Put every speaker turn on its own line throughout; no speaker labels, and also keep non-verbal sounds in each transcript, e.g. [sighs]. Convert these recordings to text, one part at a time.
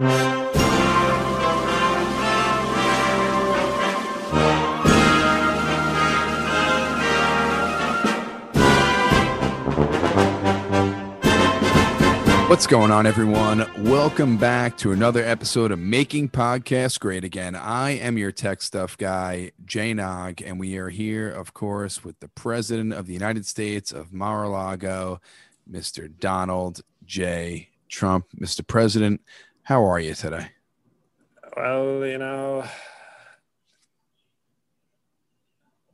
What's going on, everyone? Welcome back to another episode of Making Podcasts Great Again. I am your tech stuff guy, Jay Nog, and we are here, of course, with the President of the United States of Mar-a-Lago, Mr. Donald J. Trump. Mr. President, how are you today?
Well, you know,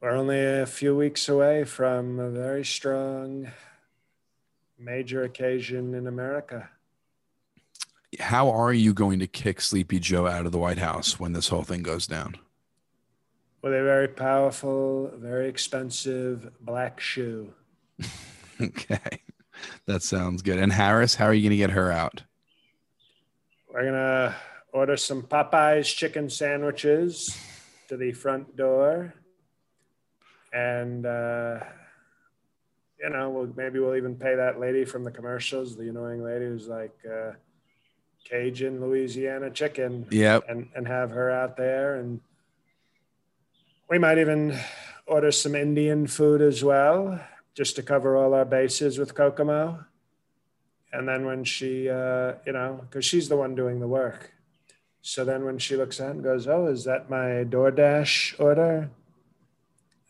we're only a few weeks away from a very strong major occasion in America.
How are you going to kick Sleepy Joe out of the White House when this whole thing goes down?
With a very powerful, very expensive black shoe. [laughs]
okay. That sounds good. And Harris, how are you going to get her out?
We're going to order some Popeyes chicken sandwiches to the front door. And, uh, you know, we'll, maybe we'll even pay that lady from the commercials, the annoying lady who's like uh, Cajun Louisiana chicken.
Yep.
And, and have her out there. And we might even order some Indian food as well, just to cover all our bases with Kokomo. And then when she, uh, you know, because she's the one doing the work. So then when she looks at and goes, Oh, is that my DoorDash order?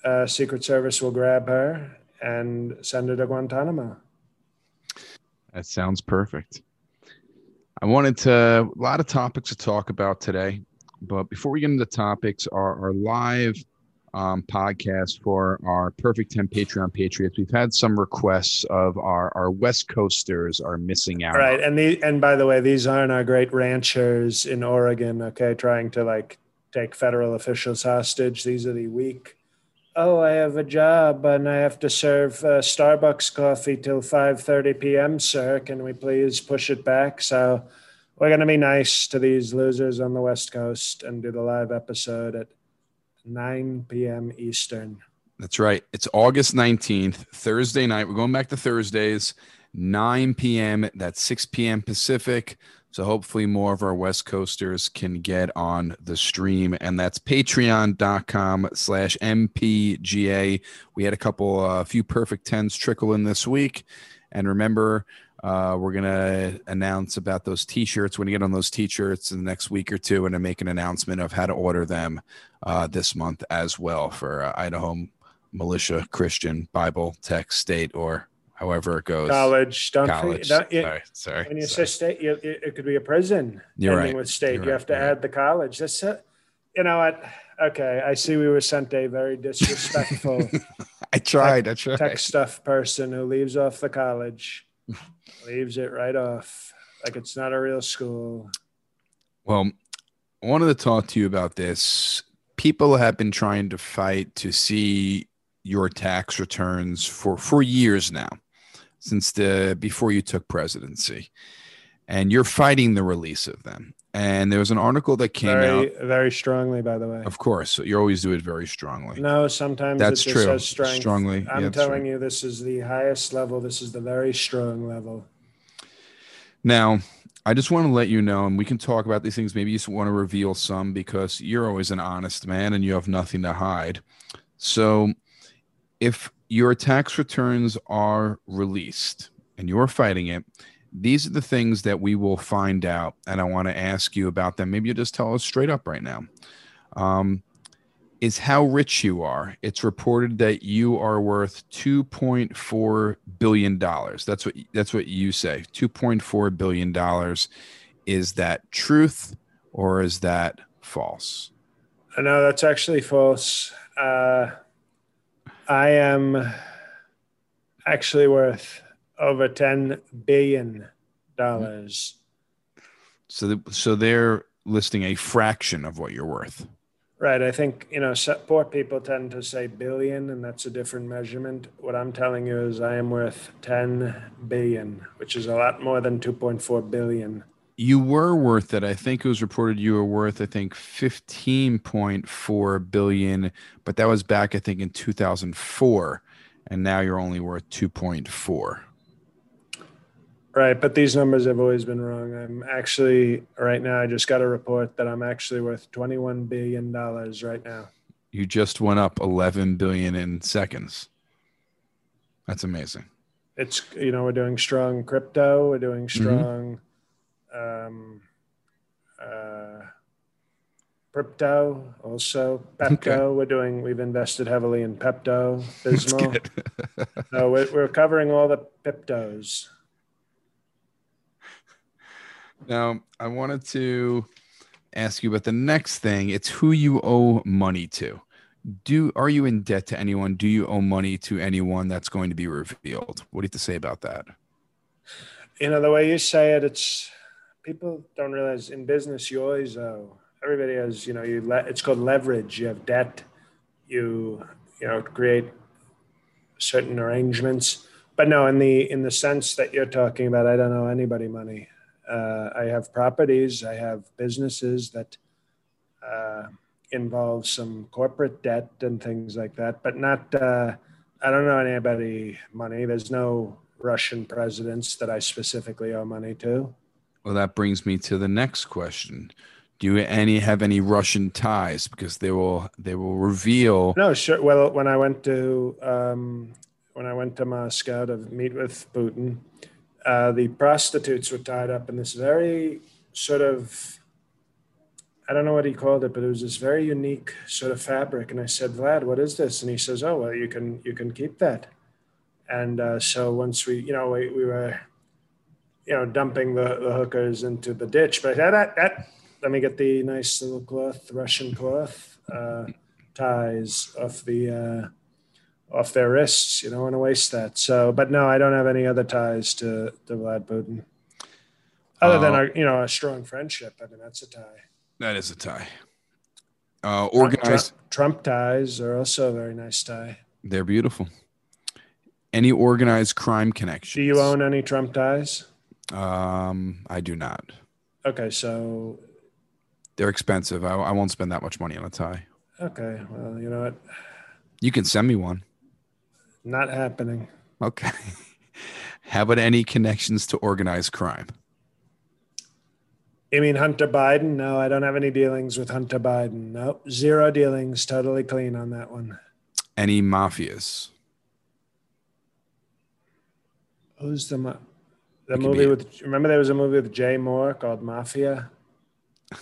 Uh, Secret Service will grab her and send her to Guantanamo.
That sounds perfect. I wanted to, a lot of topics to talk about today. But before we get into topics, our, our live um, podcast for our Perfect 10 Patreon Patriots, we've had some requests of our, our West Coasters are missing out.
Right. And the, and by the way, these aren't our great ranchers in Oregon, okay, trying to like take federal officials hostage. These are the weak oh, I have a job and I have to serve uh, Starbucks coffee till 5:30 p.m., sir. Can we please push it back? So we're going to be nice to these losers on the West Coast and do the live episode at 9 p.m. Eastern.
That's right. It's August 19th, Thursday night. We're going back to Thursdays, 9 p.m. That's 6 p.m. Pacific. So hopefully more of our West Coasters can get on the stream. And that's patreon.com slash MPGA. We had a couple, a uh, few perfect tens trickle in this week. And remember, uh, we're going to announce about those t-shirts when you get on those t-shirts in the next week or two and to make an announcement of how to order them uh, this month as well for uh, Idaho Militia, Christian, Bible, Tech, State, or however it goes.
College, don't
college. You, sorry, sorry.
When you
sorry.
say state, you, it could be a prison.
You're right.
With state,
You're
you
right.
have to
You're
add
right.
the college. That's you know what? Okay, I see. We were sent a very disrespectful [laughs]
I tried.
tech,
I tried.
tech stuff person who leaves off the college, leaves it right off like it's not a real school.
Well, I wanted to talk to you about this. People have been trying to fight to see your tax returns for for years now, since the before you took presidency, and you're fighting the release of them. And there was an article that came
Very,
out.
very strongly, by the way.
Of course, you always do it very strongly.
No, sometimes
That's true. Strongly,
I'm
yeah,
telling you, this is the highest level. This is the very strong level.
Now, I just want to let you know, and we can talk about these things. Maybe you just want to reveal some because you're always an honest man and you have nothing to hide. So, if your tax returns are released and you're fighting it, these are the things that we will find out. And I want to ask you about them. Maybe you just tell us straight up right now. Um, is how rich you are. It's reported that you are worth 2.4 billion dollars. That's what that's what you say. 2.4 billion dollars. Is that truth or is that false?
Uh, No, that's actually false. Uh, I am actually worth over ten billion dollars.
So, the, so they're listing a fraction of what you're worth.
Right. I think, you know, poor people tend to say billion, and that's a different measurement. What I'm telling you is I am worth 10 billion, which is a lot more than 2.4 billion.
You were worth it. I think it was reported you were worth, I think, 15.4 billion, but that was back, I think, in 2004. And now you're only worth 2.4.
Right, but these numbers have always been wrong. I'm actually right now. I just got a report that I'm actually worth 21 billion dollars right now.
You just went up 11 billion in seconds. That's amazing.
It's you know we're doing strong crypto. We're doing mm-hmm. strong, mm-hmm. um, uh, crypto also Pepto. Okay. We're doing. We've invested heavily in Pepto [laughs] Bismol. so we're, we're covering all the Peptos.
Now, I wanted to ask you about the next thing. It's who you owe money to. Do are you in debt to anyone? Do you owe money to anyone that's going to be revealed? What do you have to say about that?
You know, the way you say it, it's people don't realize in business you always owe. Everybody has, you know, you let it's called leverage. You have debt. You you know create certain arrangements. But no, in the in the sense that you're talking about, I don't owe anybody money. Uh, I have properties, I have businesses that uh, involve some corporate debt and things like that, but not, uh, I don't know anybody money. There's no Russian presidents that I specifically owe money to.
Well, that brings me to the next question. Do you any have any Russian ties? Because they will they will reveal.
No, sure. Well, when I went to um, when I went to Moscow to meet with Putin, uh, the prostitutes were tied up in this very sort of I don't know what he called it, but it was this very unique sort of fabric. And I said, Vlad, what is this? And he says, Oh, well, you can you can keep that. And uh, so once we, you know, we, we were, you know, dumping the, the hookers into the ditch, but that, that, that let me get the nice little cloth, Russian cloth uh, ties off the uh, off their wrists. You don't want to waste that. So, but no, I don't have any other ties to, to Vlad Putin, other uh, than our, you know, a strong friendship. I mean, that's a tie.
That is a tie. Uh, organized
Trump, Trump ties are also a very nice tie.
They're beautiful. Any organized crime connections?
Do you own any Trump ties?
Um, I do not.
Okay, so
they're expensive. I, I won't spend that much money on a tie.
Okay, well, you know what?
You can send me one.
Not happening.
Okay. [laughs] How about any connections to organized crime?
You mean Hunter Biden? No, I don't have any dealings with Hunter Biden. Nope, zero dealings. Totally clean on that one.
Any mafias?
Who's the ma- the movie with? Remember there was a movie with Jay Mohr called Mafia. [laughs]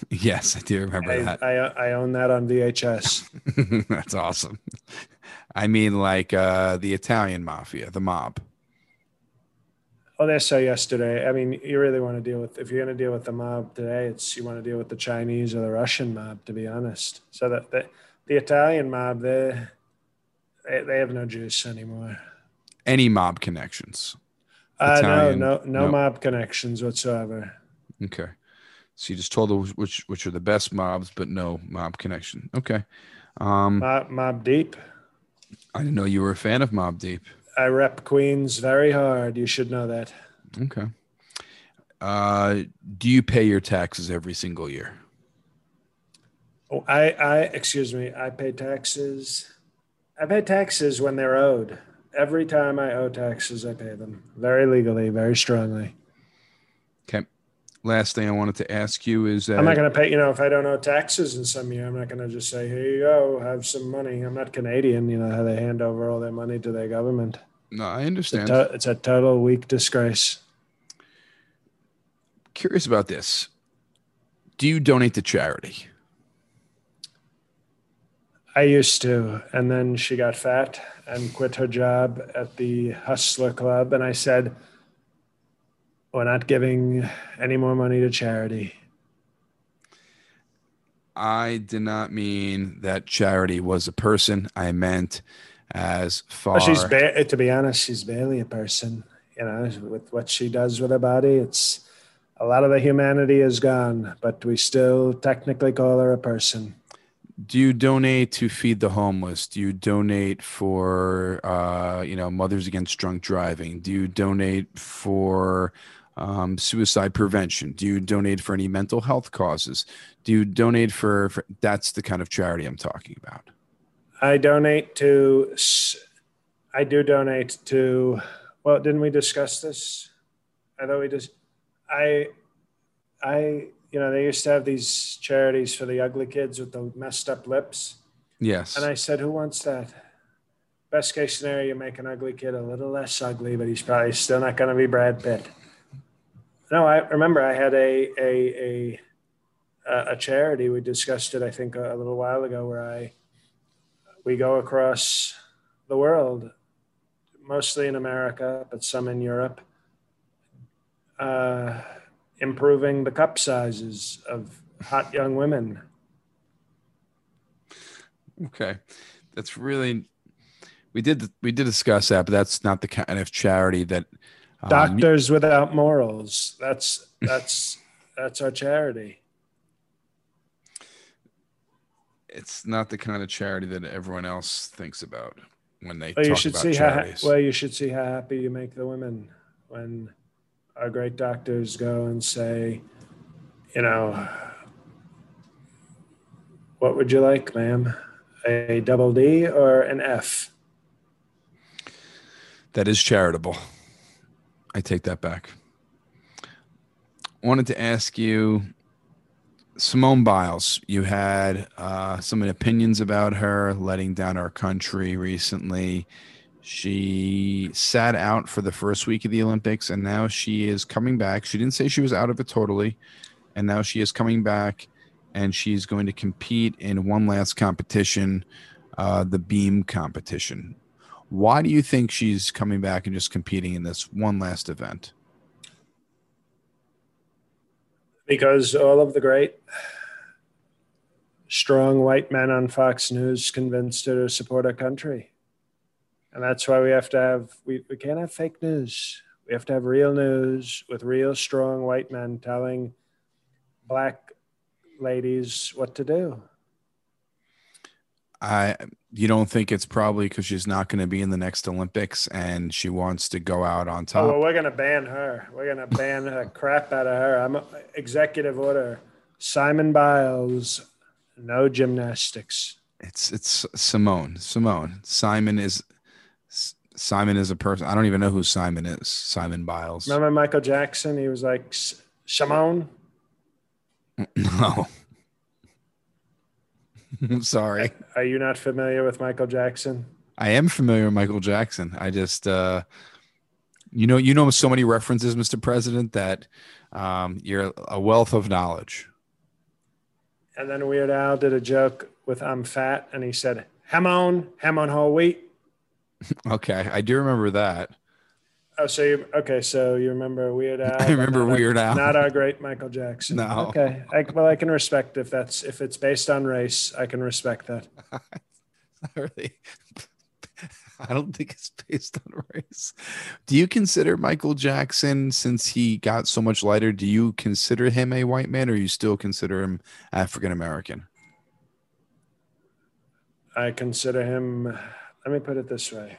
Yes, I do remember
I,
that.
I, I own that on VHS. [laughs]
That's awesome. I mean, like uh, the Italian mafia, the mob.
Oh, they saw yesterday. I mean, you really want to deal with if you're going to deal with the mob today, it's you want to deal with the Chinese or the Russian mob, to be honest. So that the, the Italian mob, they, they they have no juice anymore.
Any mob connections?
Uh, Italian, no, no, no nope. mob connections whatsoever.
Okay. So you just told us which which are the best mobs, but no mob connection. Okay. Um,
Mob, Mobb Deep.
I didn't know you were a fan of Mobb Deep.
I rep Queens very hard. You should know that.
Okay. Uh, do you pay your taxes every single year?
Oh, I, I, excuse me. I pay taxes. I pay taxes when they're owed. Every time I owe taxes, I pay them very legally, very strongly.
Last thing I wanted to ask you is that
I'm not going to pay, you know, if I don't owe taxes in some year, I'm not going to just say, here you go, have some money. I'm not Canadian, you know, how they hand over all their money to their government.
No, I understand.
It's a, to- it's a total weak disgrace.
Curious about this. Do you donate to charity?
I used to. And then she got fat and quit her job at the Hustler Club. And I said, we're not giving any more money to charity.
I did not mean that charity was a person. I meant as far.
Well, she's ba- to be honest, she's barely a person. You know, with what she does with her body, it's a lot of the humanity is gone, but we still technically call her a person.
Do you donate to feed the homeless? Do you donate for uh, you know Mothers Against Drunk Driving? Do you donate for um, suicide prevention? Do you donate for any mental health causes? Do you donate for, for that's the kind of charity I'm talking about.
I donate to I do donate to well, didn't we discuss this? I thought we just I I you know, they used to have these charities for the ugly kids with the messed up lips.
Yes.
And I said, Who wants that? Best case scenario, you make an ugly kid a little less ugly, but he's probably still not going to be Brad Pitt. No, I remember I had a a a a charity. We discussed it, I think, a, a little while ago, where I we go across the world, mostly in America, but some in Europe. Uh, improving the cup sizes of hot young women.
Okay, that's really we did we did discuss that, but that's not the kind of charity that
um, Doctors Without Morals. That's that's [laughs] that's our charity.
It's not the kind of charity that everyone else thinks about when they
well,
talk
you should
about
see
charities.
How, well, you should see how happy you make the women when our great doctors go and say, you know, what would you like, ma'am? A double D or an F?
That is charitable. I take that back. Wanted to ask you, Simone Biles. You had uh, some opinions about her letting down our country recently. She sat out for the first week of the Olympics and now she is coming back. She didn't say she was out of it totally. And now she is coming back and she's going to compete in one last competition, uh, the beam competition. Why do you think she's coming back and just competing in this one last event?
Because all of the great strong white men on Fox News convinced her to support our country. And that's why we have to have we, we can't have fake news. We have to have real news with real strong white men telling black ladies what to do.
I you don't think it's probably because she's not going to be in the next olympics and she wants to go out on top
oh, well we're going to ban her we're going to ban the crap out of her i'm executive order simon biles no gymnastics
it's it's simone simone simon is Simon is a person. I don't even know who Simon is. Simon Biles.
Remember Michael Jackson? He was like Shimon. [laughs]
No. I'm [laughs] sorry.
Are you not familiar with Michael Jackson?
I am familiar with Michael Jackson. I just, uh, you know, you know so many references, Mr. President, that um, you're a wealth of knowledge.
And then Weird Al did a joke with "I'm fat," and he said, "Ham on, ham on whole wheat." [laughs]
Okay, I do remember that.
Oh, so you okay? So you remember Weird [laughs] Al?
I remember uh, Weird
our,
Al,
not our great Michael Jackson.
No.
Okay. I, well, I can respect if that's if it's based on race. I can respect that. [laughs]
really. I don't think it's based on race. Do you consider Michael Jackson, since he got so much lighter, do you consider him a white man, or you still consider him African American?
I consider him let me put it this way.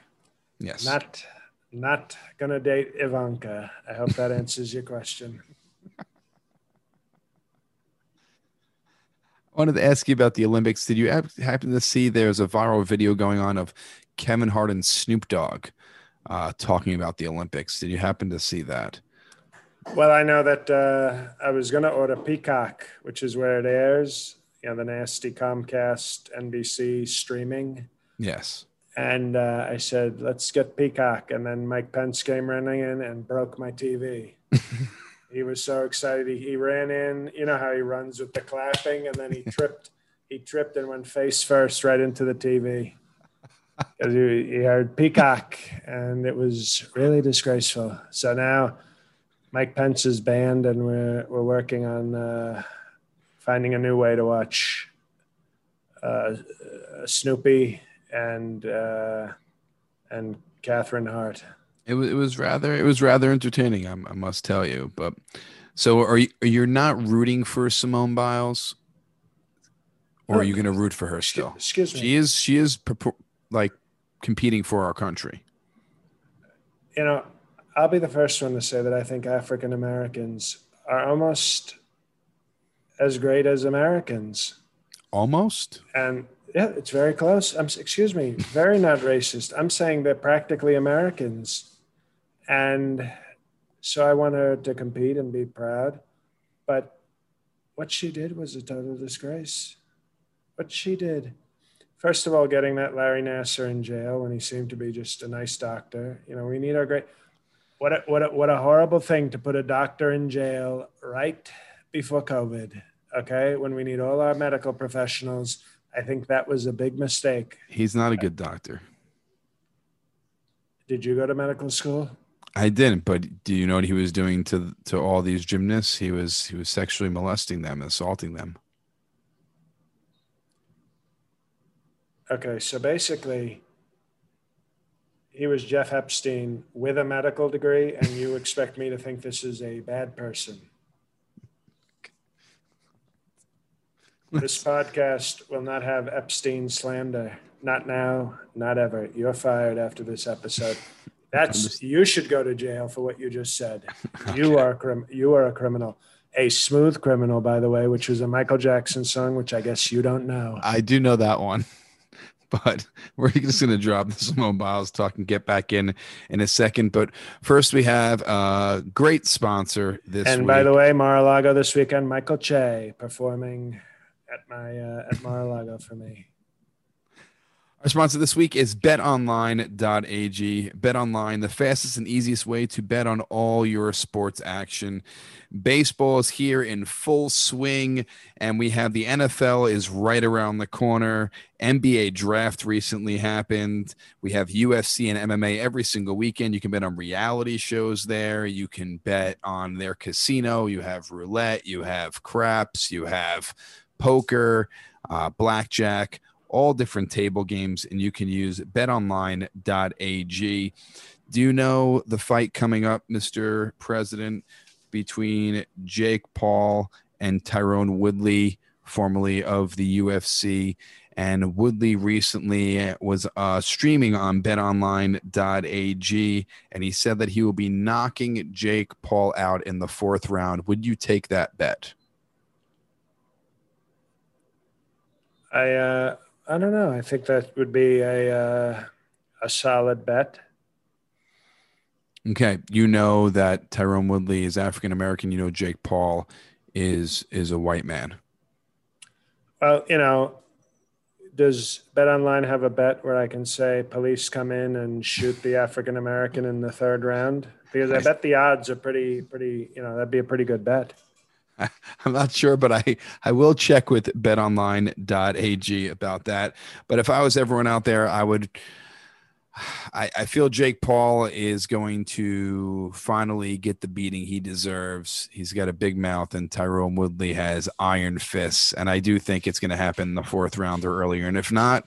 Yes.
Not not gonna date Ivanka. I hope that answers your question. [laughs]
I wanted to ask you about the Olympics. Did you happen to see there's a viral video going on of Kevin Hart and Snoop Dogg uh, talking about the Olympics? Did you happen to see that?
Well, I know that uh, I was going to order Peacock, which is where it airs. You know, the nasty Comcast NBC streaming.
Yes.
And uh, I said, let's get Peacock. And then Mike Pence came running in and broke my TV. [laughs] he was so excited. He, he ran in, you know how he runs with the clapping, and then he [laughs] tripped. He tripped and went face first right into the TV. Because he, he heard Peacock, and it was really disgraceful. So now Mike Pence is banned, and we're, we're working on uh, finding a new way to watch uh, Snoopy and uh, and Catherine Hart.
It was it was rather it was rather entertaining. I, I must tell you, but So are you you're not rooting for Simone Biles? Or are you going to root for her still?
Excuse me.
She is she is like competing for our country.
you know, I'll be the first one to say that I think African Americans are almost as great as Americans.
Almost.
And yeah, it's very close. I'm excuse me, very not racist. I'm saying they're practically Americans. And so I want her to compete and be proud. But what she did was a total disgrace. What she did. First of all, getting that Larry Nassar in jail when he seemed to be just a nice doctor. You know, we need our great what a, what a, what a horrible thing to put a doctor in jail right before COVID. Okay, when we need all our medical professionals, I think that was a big mistake.
He's not a good doctor.
Did you go to medical school?
I didn't, but do you know what he was doing to to all these gymnasts? He was he was sexually molesting them, assaulting them.
Okay, so basically, he was Jeff Epstein with a medical degree, and you expect me to think this is a bad person. This podcast will not have Epstein slander. Not now, not ever. You're fired after this episode. That's you should go to jail for what you just said. You are a crim- you are a criminal. A smooth criminal, by the way, which was a Michael Jackson song, which I guess you don't know.
I do know that one, [laughs] but we're just going to drop the Simone [laughs] Biles talk and get back in in a second. But first, we have a great sponsor this
and
week.
by the way, Mar-a-Lago this weekend, Michael Che performing at my uh, at Mar-a-Lago for me.
Our sponsor this week is betonline.ag. BetOnline, the fastest and easiest way to bet on all your sports action. Baseball is here in full swing, and we have the NFL is right around the corner. NBA draft recently happened. We have UFC and MMA every single weekend. You can bet on reality shows there. You can bet on their casino. You have roulette, you have craps, you have poker, uh, blackjack all different table games, and you can use betonline.ag. Do you know the fight coming up, Mr. President, between Jake Paul and Tyron Woodley, formerly of the UFC? And Woodley recently was uh, streaming on betonline.ag, and he said that he will be knocking Jake Paul out in the fourth round. Would you take that bet?
I uh, I don't know. I think that would be a uh, a solid bet.
Okay, you know that Tyron Woodley is African American. You know Jake Paul is is a white man.
Well, you know, does Bet Online have a bet where I can say police come in and shoot the African American in the third round? Because I bet the odds are pretty pretty. You know, that'd be a pretty good bet. [laughs]
I'm not sure, but I, I will check with betonline.ag about that. But if I was everyone out there, I would. [sighs] I, I feel Jake Paul is going to finally get the beating he deserves. He's got a big mouth, and Tyron Woodley has iron fists. And I do think it's going to happen in the fourth round or earlier. And if not,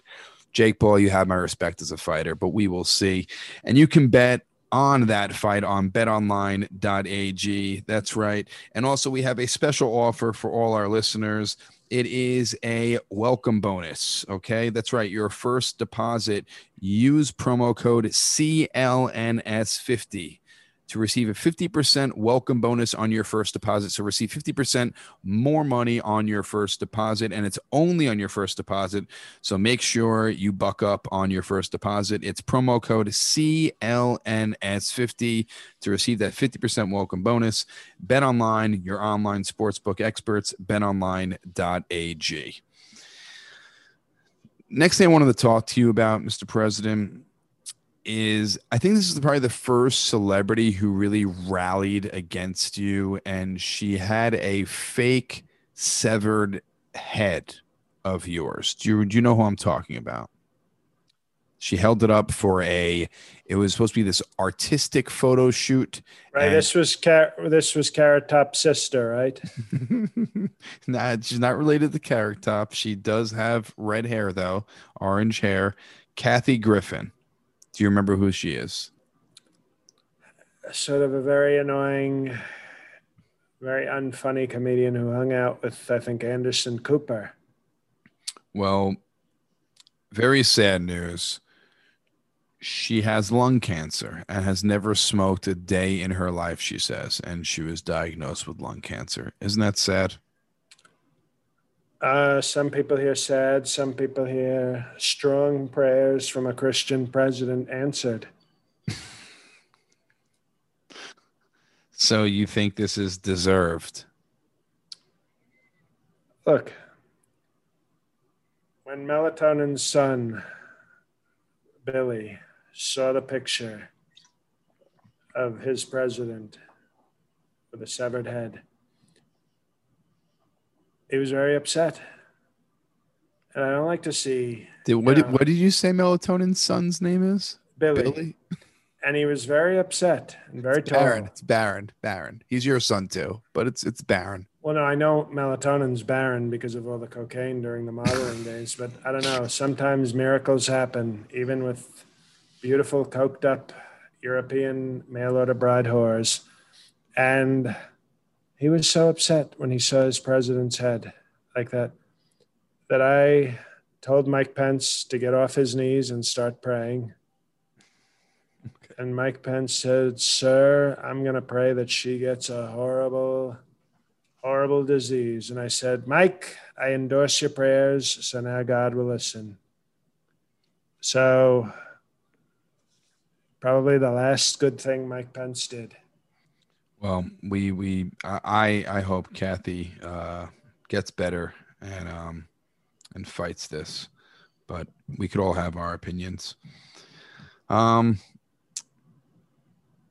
Jake Paul, you have my respect as a fighter, but we will see. And you can bet on that fight on betonline.ag. That's right. And also, we have a special offer for all our listeners. It is a welcome bonus. Okay. That's right. Your first deposit, use promo code CLNS50 to receive a 50% welcome bonus on your first deposit. So receive 50% more money on your first deposit, and it's only on your first deposit. So make sure you buck up on your first deposit. It's promo code CLNS50 to receive that 50% welcome bonus. Bet online, your online sportsbook experts, betonline.ag. Next thing I wanted to talk to you about, Mr. President, is I think this is probably the first celebrity who really rallied against you, and she had a fake severed head of yours. Do you do you know who I'm talking about? She held it up for a. It was supposed to be this artistic photo shoot.
Right. This was Car- this was Carrot Top's sister, right? [laughs]
nah, she's not related to Carrot Top. She does have red hair though, orange hair. Kathy Griffin. Do you remember who she is?
Sort of a very annoying very unfunny comedian who hung out with, I think, Anderson Cooper.
Well, very sad news. She has lung cancer and has never smoked a day in her life, she says, and she was diagnosed with lung cancer. Isn't that sad?
Uh, some people hear sad, some people hear strong prayers from a Christian president answered. [laughs]
so you think this is deserved?
Look, when Melatonin's son, Billy, saw the picture of his president with a severed head, he was very upset. And I don't like to see.
Did, what, did, what did you say Melatonin's son's name is?
Billy. Billy? And he was very upset and very
it's Barron. It's Barron. Barron. He's your son too, but it's it's Barron.
Well, no, I know melatonin's barren because of all the cocaine during the modeling days, but I don't know. Sometimes miracles happen, even with beautiful, coked up European mail order bride whores. And he was so upset when he saw his president's head like that that I told Mike Pence to get off his knees and start praying. Okay. And Mike Pence said, Sir, I'm going to pray that she gets a horrible, horrible disease. And I said, Mike, I endorse your prayers. So now God will listen. So, probably the last good thing Mike Pence did.
Well, we we I I hope Kathy uh, gets better and um and fights this, but we could all have our opinions. Um,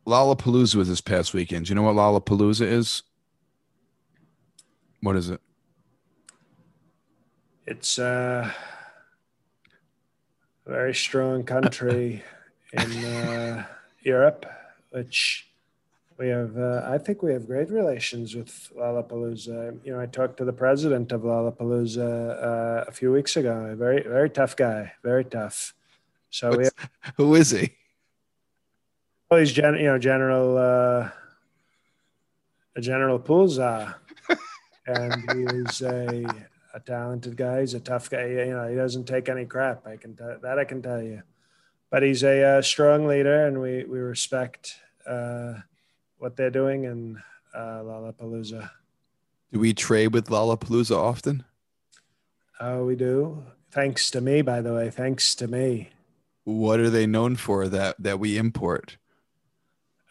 Lollapalooza was this past weekend. Do you know what Lollapalooza is? What is it?
It's uh, a very strong country [laughs] in uh, Europe, which we have, uh, I think we have great relations with Lollapalooza. You know, I talked to the president of Lollapalooza uh, a few weeks ago. A very, very tough guy, very tough. So we have,
who is he?
Well, he's gen, you know, General, uh, a General Pulza, [laughs] and he is a, a talented guy. He's a tough guy. You know, he doesn't take any crap. I can tell that. I can tell you. But he's a, a uh, strong leader, and we we respect. Uh, what they're doing in uh, Lollapalooza.
Do we trade with Lollapalooza often?
Oh, we do. Thanks to me, by the way. Thanks to me.
What are they known for that that we import?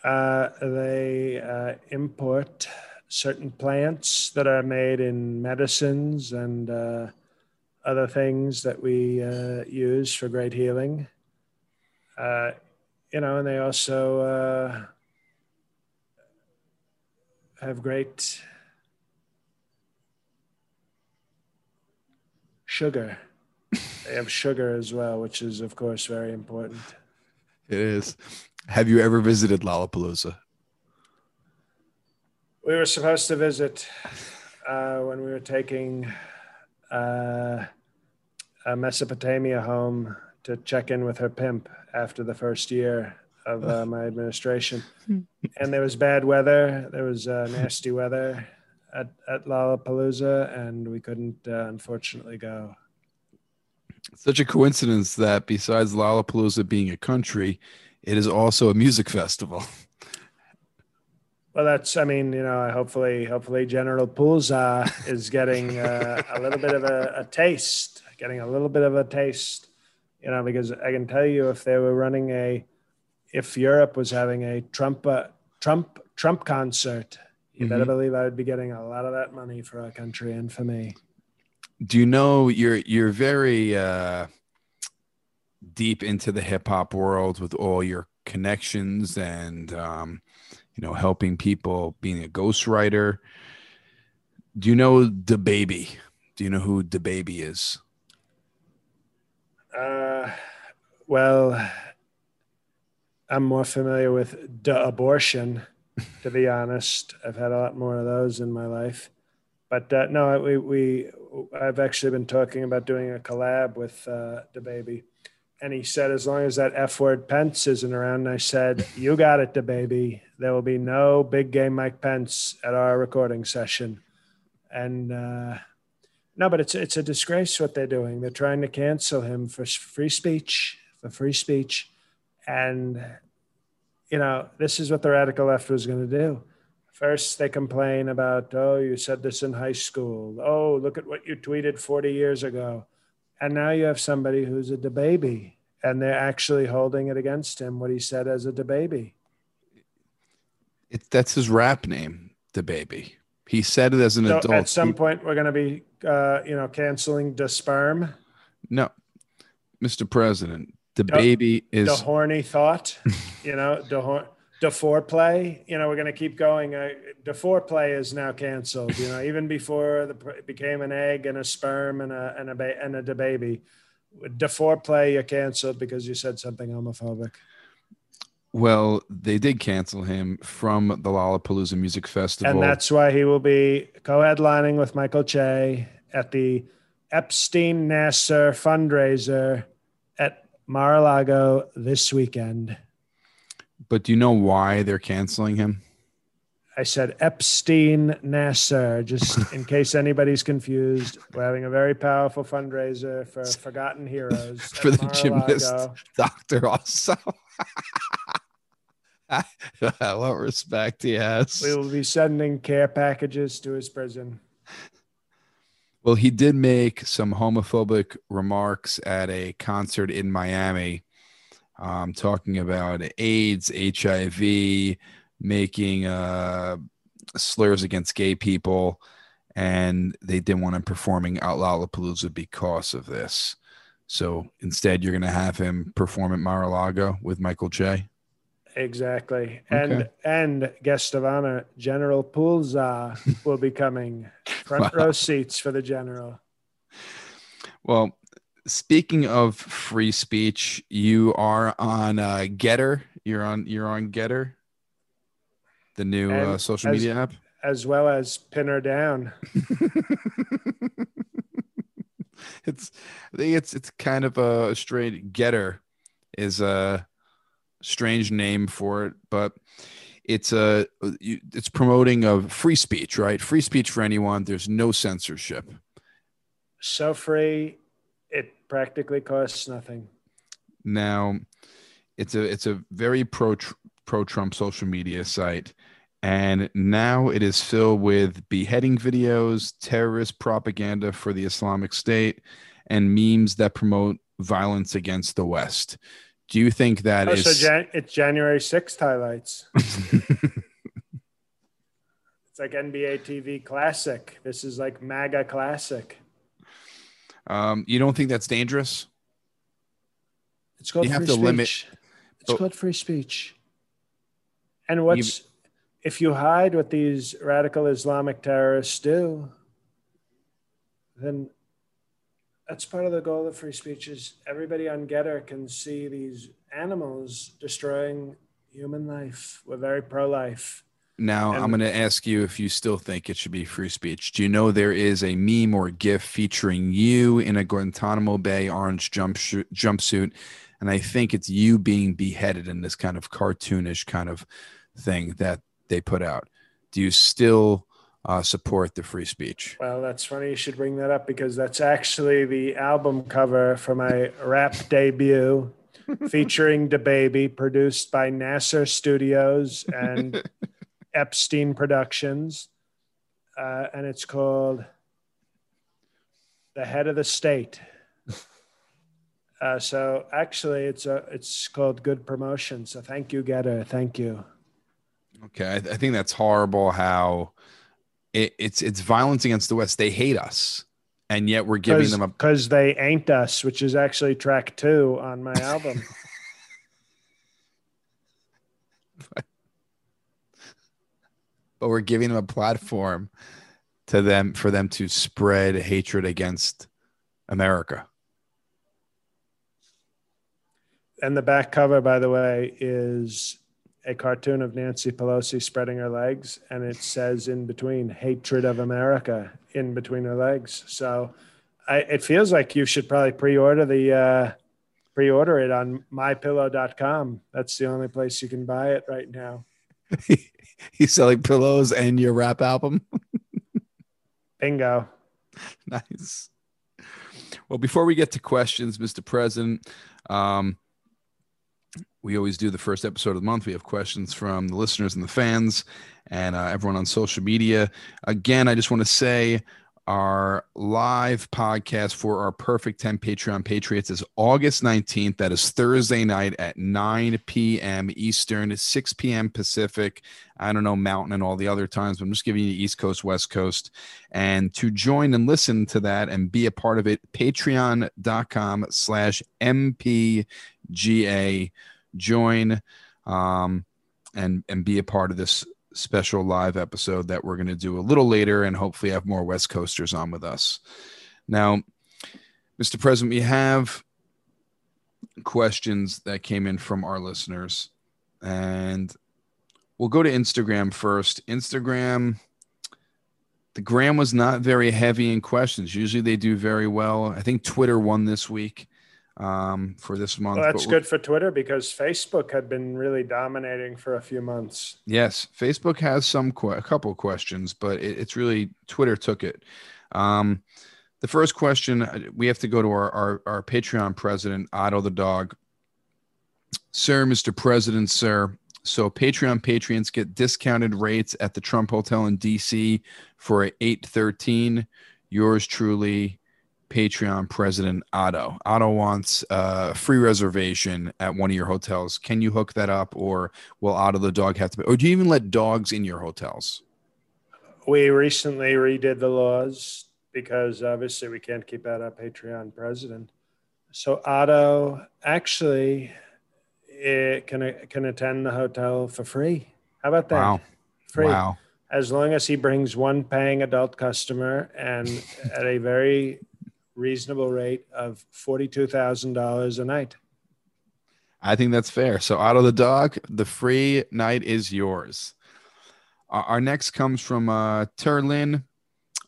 Uh, they uh, import certain plants that are made in medicines and uh, other things that we uh, use for great healing. Uh, you know, and they also uh, have great sugar. they have sugar as well, which is, of course, very important.
It is. Have you ever visited Lollapalooza?
We were supposed to visit uh, when we were taking uh, Mesopotamia home to check in with her pimp after the first year of uh, my administration. and there was bad weather. There was uh, nasty weather at, at Lollapalooza, and we couldn't, uh, unfortunately, go.
such a coincidence that besides Lollapalooza being a country, it is also a music festival. [laughs]
Well, that's, I mean, you know, hopefully, hopefully General Pulza is getting uh, a little bit of a, a taste, getting a little bit of a taste, you know, because I can tell you if they were running a, if Europe was having a Trump uh, Trump Trump concert, you mm-hmm. better believe I would be getting a lot of that money for our country and for me.
Do you know you're you're very uh, deep into the hip hop world with all your connections and um, you know helping people, being a ghostwriter. Do you know the baby? Do you know who the baby is?
Uh, well, I'm more familiar with the abortion, to be honest. I've had a lot more of those in my life. But uh, no, we, we I've actually been talking about doing a collab with uh, baby, and he said, as long as that F word Pence isn't around, I said, you got it, the baby. There will be no big game Mike Pence at our recording session. And uh, no, but it's it's a disgrace what they're doing. They're trying to cancel him for free speech, for free speech, and you know this is what the radical left was going to do. First, they complain about, oh, you said this in high school. Oh, look at what you tweeted 40 years ago. And now you have somebody who's a baby, and they're actually holding it against him what he said as a baby.
It, that's his rap name, the baby. He said it as an so adult.
At some he, point, we're going to be, uh, you know, canceling the sperm.
No, Mr. President, the baby is
the horny thought. you know, the horn the foreplay, you know, we're going to keep going. Uh, the foreplay is now canceled. You know, even before the, it became an egg and a sperm and a and a ba- and a baby, the foreplay you canceled because you said something homophobic.
Well, they did cancel him from the Lollapalooza Music Festival,
and that's why he will be co-headlining with Michael Che at the Epstein Nassar fundraiser Mar-a-Lago this weekend.
But do you know why they're canceling him?
I said Epstein Nassar, just [laughs] in case anybody's confused. We're having a very powerful fundraiser for [laughs] Forgotten Heroes [laughs]
for the gymnast doctor. Also, what respect he has.
We will be sending care packages to his prison.
Well, he did make some homophobic remarks at a concert in Miami um, talking about AIDS, HIV, making uh, slurs against gay people, and they didn't want him performing at Lollapalooza because of this. So instead, you're going to have him perform at Mar-a-Lago with Michael Che.
Exactly, and and guest of honor General Pulza [laughs] will be coming. Front row seats for the general.
Well, speaking of free speech, you are on uh, GETTR. You're on you're on GETTR, the new uh, social as, media app,
as well as Pin Her Down. [laughs]
it's I think it's it's kind of a straight GETTR is a strange name for it, but it's a it's promoting of free speech, right? Free speech for anyone. There's no censorship.
So free it practically costs nothing.
Now, it's a it's a very pro pro Trump social media site, and now it is filled with beheading videos, terrorist propaganda for the Islamic State, and memes that promote violence against the West. Do you think that
oh,
is?
So Jan- it's January sixth highlights. [laughs] it's like NBA TV Classic. This is like MAGA Classic.
Um, you don't think that's dangerous?
It's called you have to speech. limit. It's called free speech. And what's you, if you hide what these radical Islamic terrorists do, then that's part of the goal of free speech is everybody on GETTR can see these animals destroying human life. We're very pro-life.
Now, and I'm going to ask you if you still think it should be free speech. Do you know there is a meme or GIF featuring you in a Guantanamo Bay orange jumpsuit, and I think it's you being beheaded in this kind of cartoonish kind of thing that they put out. Do you still uh, support the free speech?
Well, that's funny you should bring that up because that's actually the album cover for my rap debut [laughs] featuring DaBaby, produced by Nassar Studios and [laughs] Epstein Productions, uh, and it's called "The Head of the State." [laughs] Uh, so actually, it's a it's called good promotion. So thank you, GETTR. Thank you.
Okay, I, th- I think that's horrible. How it, it's it's violence against the West. They hate us, and yet we're giving them a
because they ain't us, which is actually track two on my album. [laughs]
but we're giving them a platform to them for them to spread hatred against America.
And the back cover, by the way, is a cartoon of Nancy Pelosi spreading her legs, and it says in between "hatred of America" in between her legs. So, I, it feels like you should probably pre-order the uh, pre-order it on mypillow.com. That's the only place you can buy it right now. [laughs]
He's selling pillows and your rap album. [laughs]
Bingo.
nice. Well, before we get to questions, Mr. President, um, we always do the first episode of the month. We have questions from the listeners and the fans and uh, everyone on social media. Again, I just want to say our live podcast for our Perfect 10 Patreon Patriots is August 19th. That is Thursday night at 9 p.m. Eastern, 6 p.m. Pacific. I don't know Mountain and all the other times, but I'm just giving you East Coast, West Coast. And to join and listen to that and be a part of it, patreon.com slash MPGA. Join um, and, and be a part of this special live episode that we're going to do a little later and hopefully have more West Coasters on with us. Now, Mr. President, we have questions that came in from our listeners, and we'll go to Instagram first. Instagram, the gram was not very heavy in questions. Usually they do very well. I think Twitter won this week um, for this month.
Well, that's good for Twitter because Facebook had been really dominating for a few months.
Yes, Facebook has some a couple of questions, but it, it's really Twitter took it. Um, the first question uh, we have to go to our, our, our Patreon president, Otto the dog. Sir, Mr. President, sir. So Patreon patrons get discounted rates at the Trump Hotel in DC for 813. Yours truly, Patreon president Otto. Otto wants a free reservation at one of your hotels. Can you hook that up, or will Otto the dog have to? Pay? Or do you even let dogs in your hotels?
We recently redid the laws because obviously we can't keep out our Patreon president. So Otto actually it can can attend the hotel for free. How about that?
Wow.
Free.
Wow.
As long as he brings one paying adult customer and at a very reasonable rate of $42,000 a night.
I think that's fair. So, Otto the dog, the free night is yours. Our next comes from uh, Terlin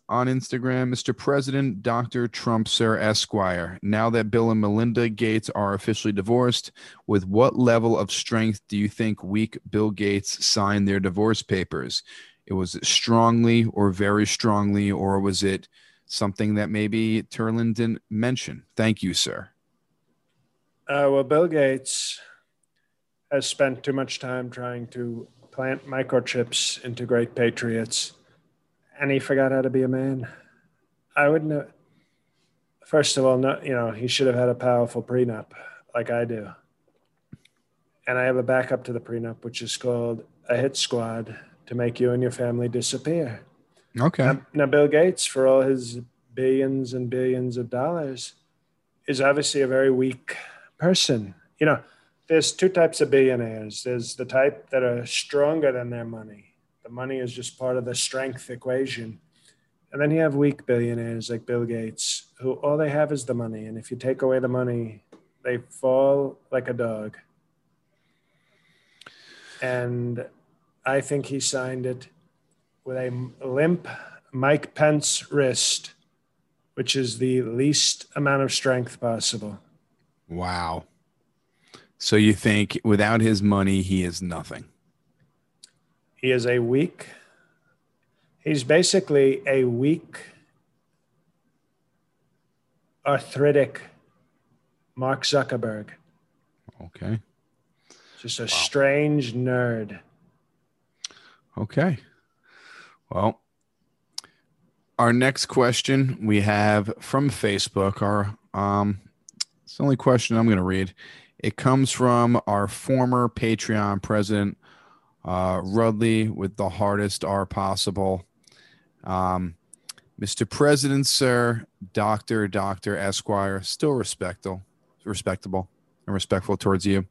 on Instagram. Mr. President, Dr. Trump, Sir Esquire. Now that Bill and Melinda Gates are officially divorced, with what level of strength do you think weak Bill Gates signed their divorce papers? It was strongly or very strongly, or was it something that maybe Terlin didn't mention. Thank you, sir.
Uh, well, Bill Gates has spent too much time trying to plant microchips into great patriots, and he forgot how to be a man. I wouldn't have. First of all, no, you know, he should have had a powerful prenup like I do. And I have a backup to the prenup, which is called a hit squad to make you and your family disappear.
Okay.
Now, now, Bill Gates, for all his billions and billions of dollars, is obviously a very weak person. You know, there's two types of billionaires. There's the type that are stronger than their money. The money is just part of the strength equation. And then you have weak billionaires like Bill Gates, who all they have is the money. And if you take away the money, they fall like a dog. And I think he signed it with a limp Mike Pence wrist, which is the least amount of strength possible.
Wow. So you think without his money, he is nothing?
He is a weak, he's basically a weak, arthritic Mark Zuckerberg.
Okay.
Just a wow. strange nerd.
Okay. Well, our next question we have from Facebook. Our um, it's the only question I'm going to read. It comes from our former Patreon president, uh, Rudley, with the hardest R possible. Um, Mr. President, sir, Doctor, Doctor Esquire, still respectable, respectable, and respectful towards you.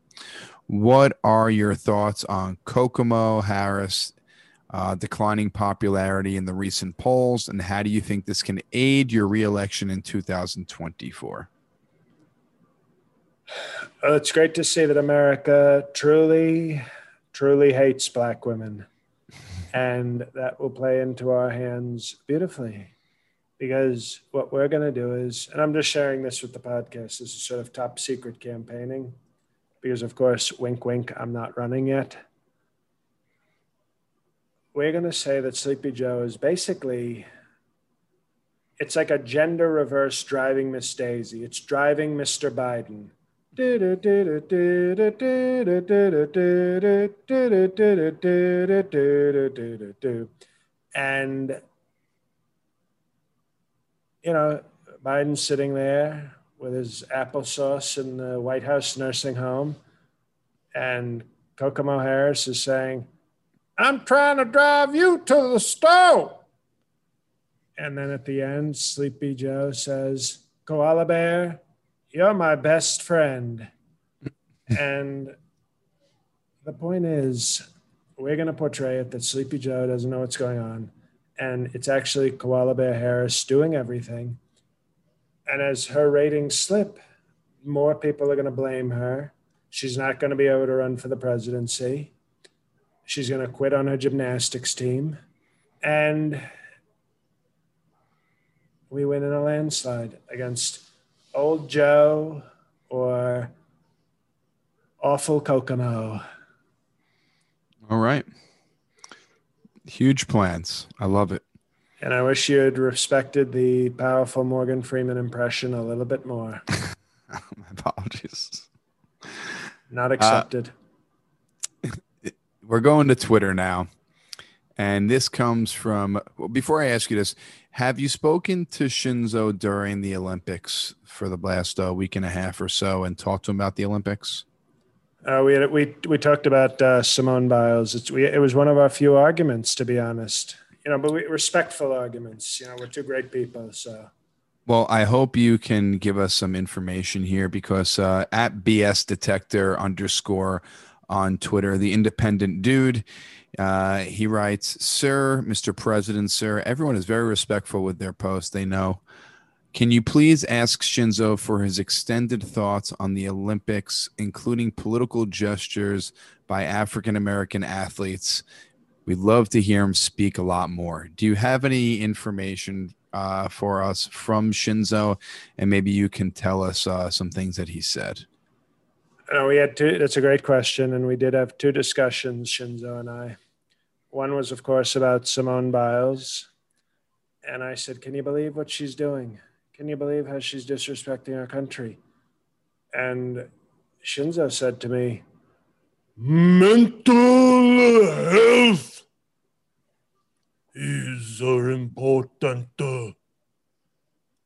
What are your thoughts on Kokomo Harris uh, declining popularity in the recent polls, and how do you think this can aid your reelection in 2024?
Well, it's great to see that America truly, truly hates black women, and that will play into our hands beautifully. because what we're going to do is, and I'm just sharing this with the podcast, this is sort of top secret campaigning because, of course, wink, wink, I'm not running yet. We're going to say that Sleepy Joe is basically, it's like a gender reverse driving Miss Daisy. It's driving Mr. Biden. And you know, Biden's sitting there with his applesauce in the White House nursing home, and Kokomo Harris is saying, I'm trying to drive you to the stove. And then at the end, Sleepy Joe says, Koala Bear, you're my best friend. [laughs] and the point is, we're going to portray it that Sleepy Joe doesn't know what's going on and it's actually Koala Bear Harris doing everything. And as her ratings slip, more people are going to blame her. She's not going to be able to run for the presidency. She's going to quit on her gymnastics team. And we win in a landslide against old Joe or awful Kokomo.
All right. Huge plans. I love it.
And I wish you had respected the powerful Morgan Freeman impression a little bit more. [laughs]
My apologies.
Not accepted.
Uh, we're going to Twitter now. And this comes from, well, before I ask you this, have you spoken to Shinzo during the Olympics for the last uh, week and a half or so and talked to him about the Olympics?
Uh, we had, we we talked about uh, Simone Biles. It's, we, it was one of our few arguments, to be honest. You know, but we, respectful arguments. You know, we're two great people. So,
well, I hope you can give us some information here because uh, at BS Detector underscore on Twitter, the independent dude, uh, he writes, "Sir, Mr. President, sir, everyone is very respectful with their posts. They know." Can you please ask Shinzo for his extended thoughts on the Olympics, including political gestures by African American athletes? We'd love to hear him speak a lot more. Do you have any information uh, for us from Shinzo? And maybe you can tell us uh, some things that he said.
No, we had two. That's a great question. And we did have two discussions, Shinzo and I. One was, of course, about Simone Biles. And I said, Can you believe what she's doing? Can you believe how she's disrespecting our country? And Shinzo said to me, Mental health is important.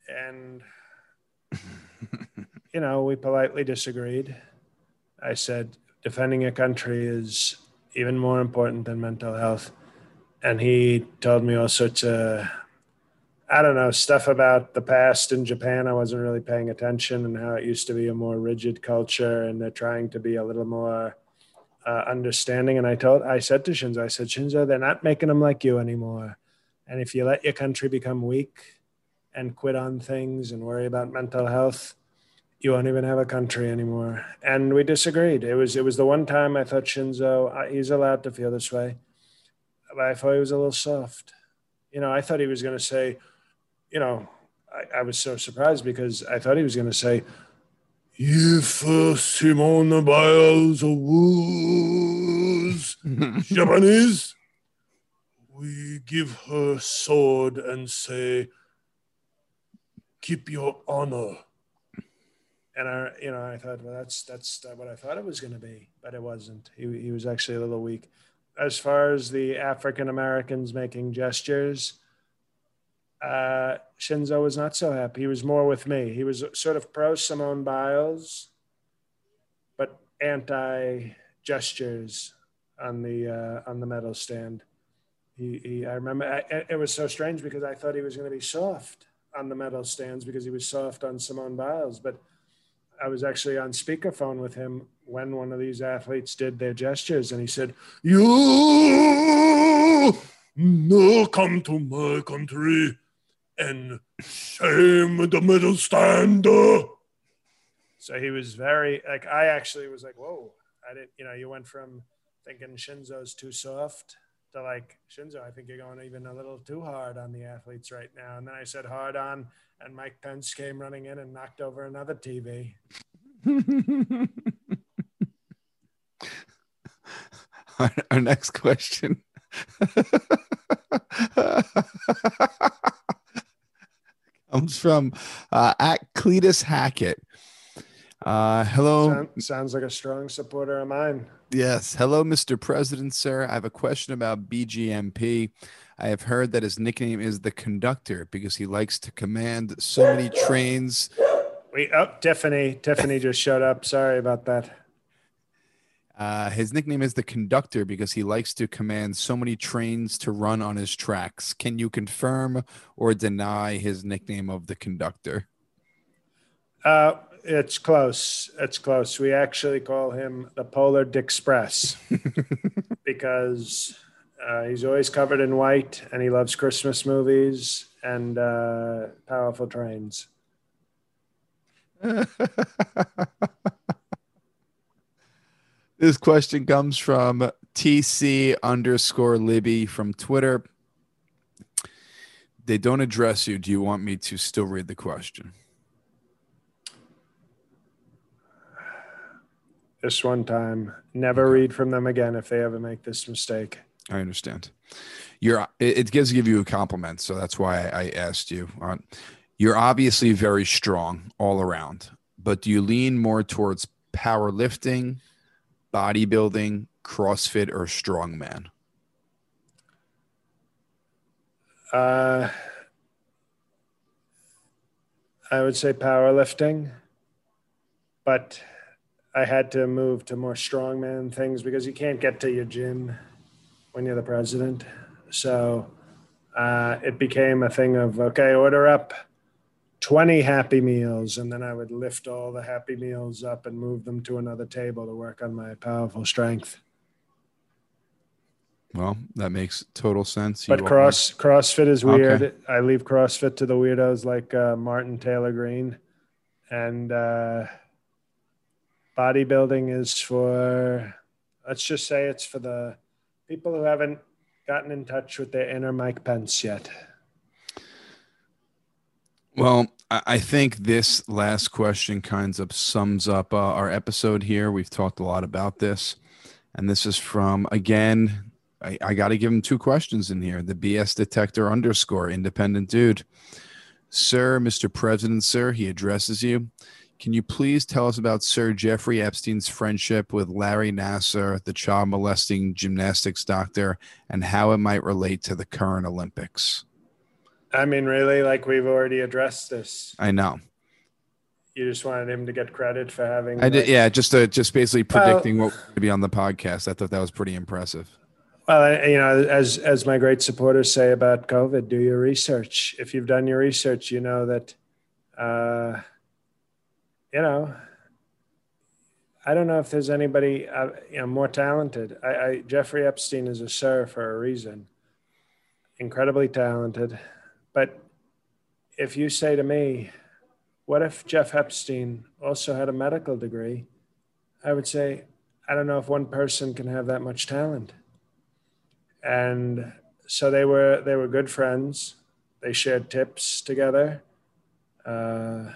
And, [laughs] you know, we politely disagreed. I said, defending a country is even more important than mental health. And he told me all sorts of I don't know, stuff about the past in Japan. I wasn't really paying attention and how it used to be a more rigid culture and they're trying to be a little more uh, understanding. And I told, I said to Shinzo, I said, Shinzo, they're not making them like you anymore. And if you let your country become weak and quit on things and worry about mental health, you won't even have a country anymore. And we disagreed. It was, it was the one time I thought Shinzo, uh, he's allowed to feel this way. But I thought he was a little soft. You know, I thought he was going to say, you know, I, I was so surprised because I thought he was going to say, if uh, Simone Biles was [laughs] Japanese, we give her sword and say, keep your honor. And I, you know, I thought, well, that's that's what I thought it was going to be, but it wasn't. He, he was actually a little weak. As far as the African Americans making gestures, uh, Shinzo was not so happy. He was more with me. He was sort of pro Simone Biles, but anti gestures on the uh, on the medal stand. He, he I remember I, it was so strange because I thought he was going to be soft on the medal stands because he was soft on Simone Biles, but I was actually on speakerphone with him when one of these athletes did their gestures, and he said, "You no come to my country." and shame the medal stander." So he was very like I actually was like, whoa, I didn't, you know, you went from thinking Shinzo's too soft to like Shinzo, I think you're going even a little too hard on the athletes right now. And then I said hard on, and Mike Pence came running in and knocked over another TV. [laughs]
our, our next question. [laughs] comes from uh, at Cletus Hackett. Uh, hello.
Sound, sounds like a strong supporter of mine.
Yes. Hello, Mr. President, sir. I have a question about BGMP. I have heard that his nickname is the conductor because he likes to command so many trains.
Wait, oh, Tiffany. Tiffany just showed up. Sorry about that.
Uh, his nickname is the conductor because he likes to command so many trains to run on his tracks. Can you confirm or deny his nickname of the conductor?
Uh, it's close. It's close. We actually call him the Polar Dick Express [laughs] because uh, he's always covered in white and he loves Christmas movies and uh, powerful trains. [laughs]
This question comes from TC underscore Libby from Twitter. They don't address you. Do you want me to still read the question?
This one time. Never okay. read from them again if they ever make this mistake.
I understand. You're it, gives give you a compliment, so that's why I, I asked you. Uh, you're obviously very strong all around, but do you lean more towards powerlifting, bodybuilding, CrossFit, or strongman?
Uh, I would say powerlifting, but I had to move to more strongman things because you can't get to your gym when you're the president. So uh, it became a thing of okay, order up 20 happy meals and then i would lift all the happy meals up and move them to another table to work on my powerful strength
well that makes total sense
you but cross crossfit is weird okay. i leave crossfit to the weirdos like uh, martin taylor green and uh, bodybuilding is for let's just say it's for the people who haven't gotten in touch with their inner mike pence yet
well, I think this last question kind of sums up uh, our episode here. We've talked a lot about this. And this is from, again, I, I got to give him two questions in here. The BS detector underscore independent dude. Sir, Mr. President, sir, he addresses you. Can you please tell us about Sir Jeffrey Epstein's friendship with Larry Nassar, the child molesting gymnastics doctor, and how it might relate to the current Olympics?
I mean, really, like we've already addressed this.
I know.
You just wanted him to get credit for having.
I like, did, yeah. Just uh, just basically predicting well, what would be on the podcast. I thought that was pretty impressive.
Well, you know, as as my great supporters say about COVID, do your research. If you've done your research, you know that, uh, you know, I don't know if there's anybody uh, you know more talented. I, I Jeffrey Epstein is a sir for a reason. Incredibly talented. But if you say to me, what if Jeff Epstein also had a medical degree? I would say, I don't know if one person can have that much talent. And so they were they were good friends. They shared tips together. Uh,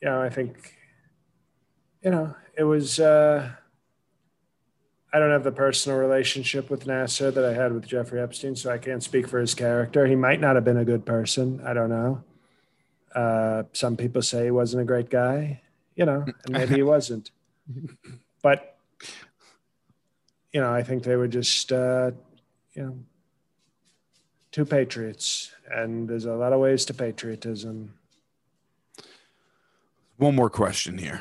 you know, I think, you know, it was. Uh, I don't have the personal relationship with Nassar that I had with Jeffrey Epstein, so I can't speak for his character. He might not have been a good person. I don't know. Uh, some people say he wasn't a great guy, you know, and maybe he wasn't. [laughs] But, you know, I think they were just, uh, you know, two patriots, and there's a lot of ways to patriotism.
One more question here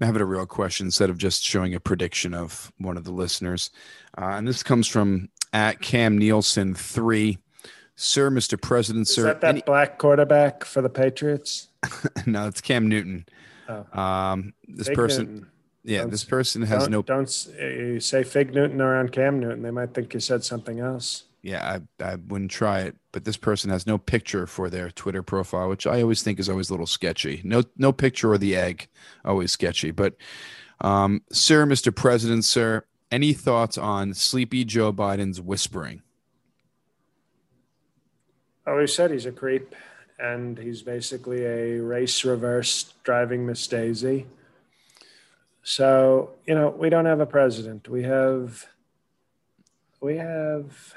have it a real question instead of just showing a prediction of one of the listeners. Uh, and this comes from at Cam Nielsen three. Sir, Mr. President, sir.
Is
sir.
that that any- black quarterback for the Patriots? [laughs]
no, it's Cam Newton. Oh. Um, this Fig person, Newton. yeah, don't, this person has
don't,
no.
Don't you say Fig Newton around Cam Newton? They might think you said something else
yeah, I, I wouldn't try it. But this person has no picture for their Twitter profile, which I always think is always a little sketchy. No, no picture or the egg, always sketchy. But, um, sir, Mr. President, sir, any thoughts on Sleepy Joe Biden's whispering?
Oh, he said he's a creep, and he's basically a race reverse driving Miss Daisy. So you know, we don't have a president. We have, we have.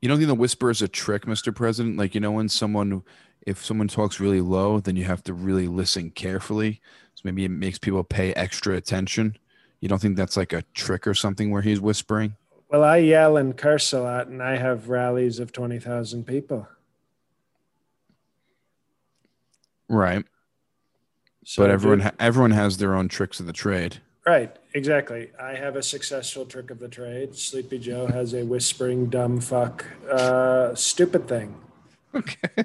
You don't think the whisper is a trick, Mr. President? Like you know, when someone, if someone talks really low, then you have to really listen carefully. So maybe it makes people pay extra attention. You don't think that's like a trick or something where he's whispering?
Well, I yell and curse a lot, and I have rallies of twenty thousand people.
Right.
So
but everyone, everyone has their own tricks of the trade.
Right, exactly. I have a successful trick of the trade. Sleepy Joe has a whispering dumb fuck uh, stupid thing.
Okay. [laughs]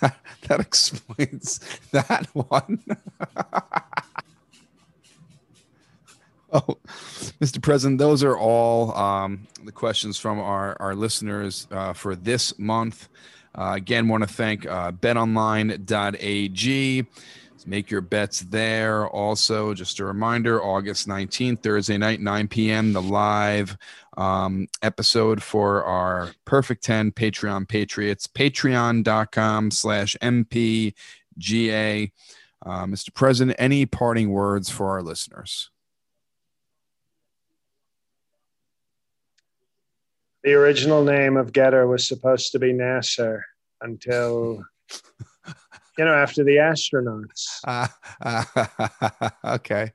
that explains that one. [laughs] oh, Mr. President, those are all um, the questions from our, our listeners uh, for this month. Uh, again, want to thank uh, betonline.ag. Make your bets there. Also, just a reminder August 19th, Thursday night, 9 p.m., the live um, episode for our Perfect 10 Patreon Patriots, patreon.com slash MPGA. Uh, Mr. President, any parting words for our listeners?
The original name of GETTR was supposed to be Nassar until, [laughs] you know, after the astronauts.
Uh, [laughs] okay.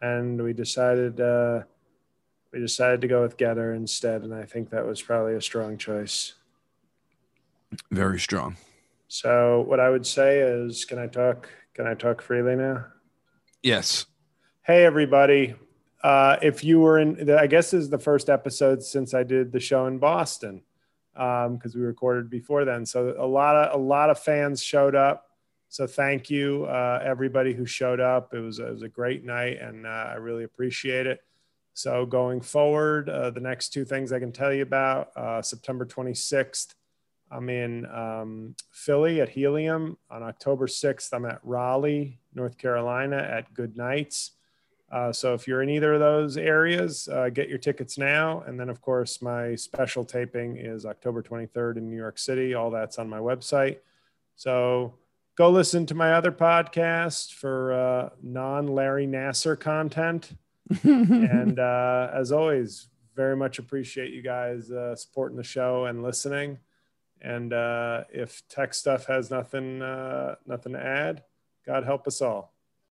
And we decided, uh, we decided to go with GETTR instead. And I think that was probably a strong choice.
Very strong.
So what I would say is, can I talk, can I talk freely now?
Yes.
Hey, everybody. Uh, if you were in, I guess this is the first episode since I did the show in Boston because we recorded before then. So a lot of a lot of fans showed up. So thank you, uh, everybody who showed up. It was it was a great night, and uh, I really appreciate it. So going forward, uh, the next two things I can tell you about: uh, September 26th, I'm in um, Philly at Helium. On October 6th, I'm at Raleigh, North Carolina, at Goodnights. Uh, so if you're in either of those areas, uh, get your tickets now. And then, of course, my special taping is October 23rd in New York City. All that's on my website. So go listen to my other podcast for uh, non Larry Nassar content. [laughs] and uh, as always, very much appreciate you guys uh, supporting the show and listening. And uh, if tech stuff has nothing, uh, nothing to add, God help us all.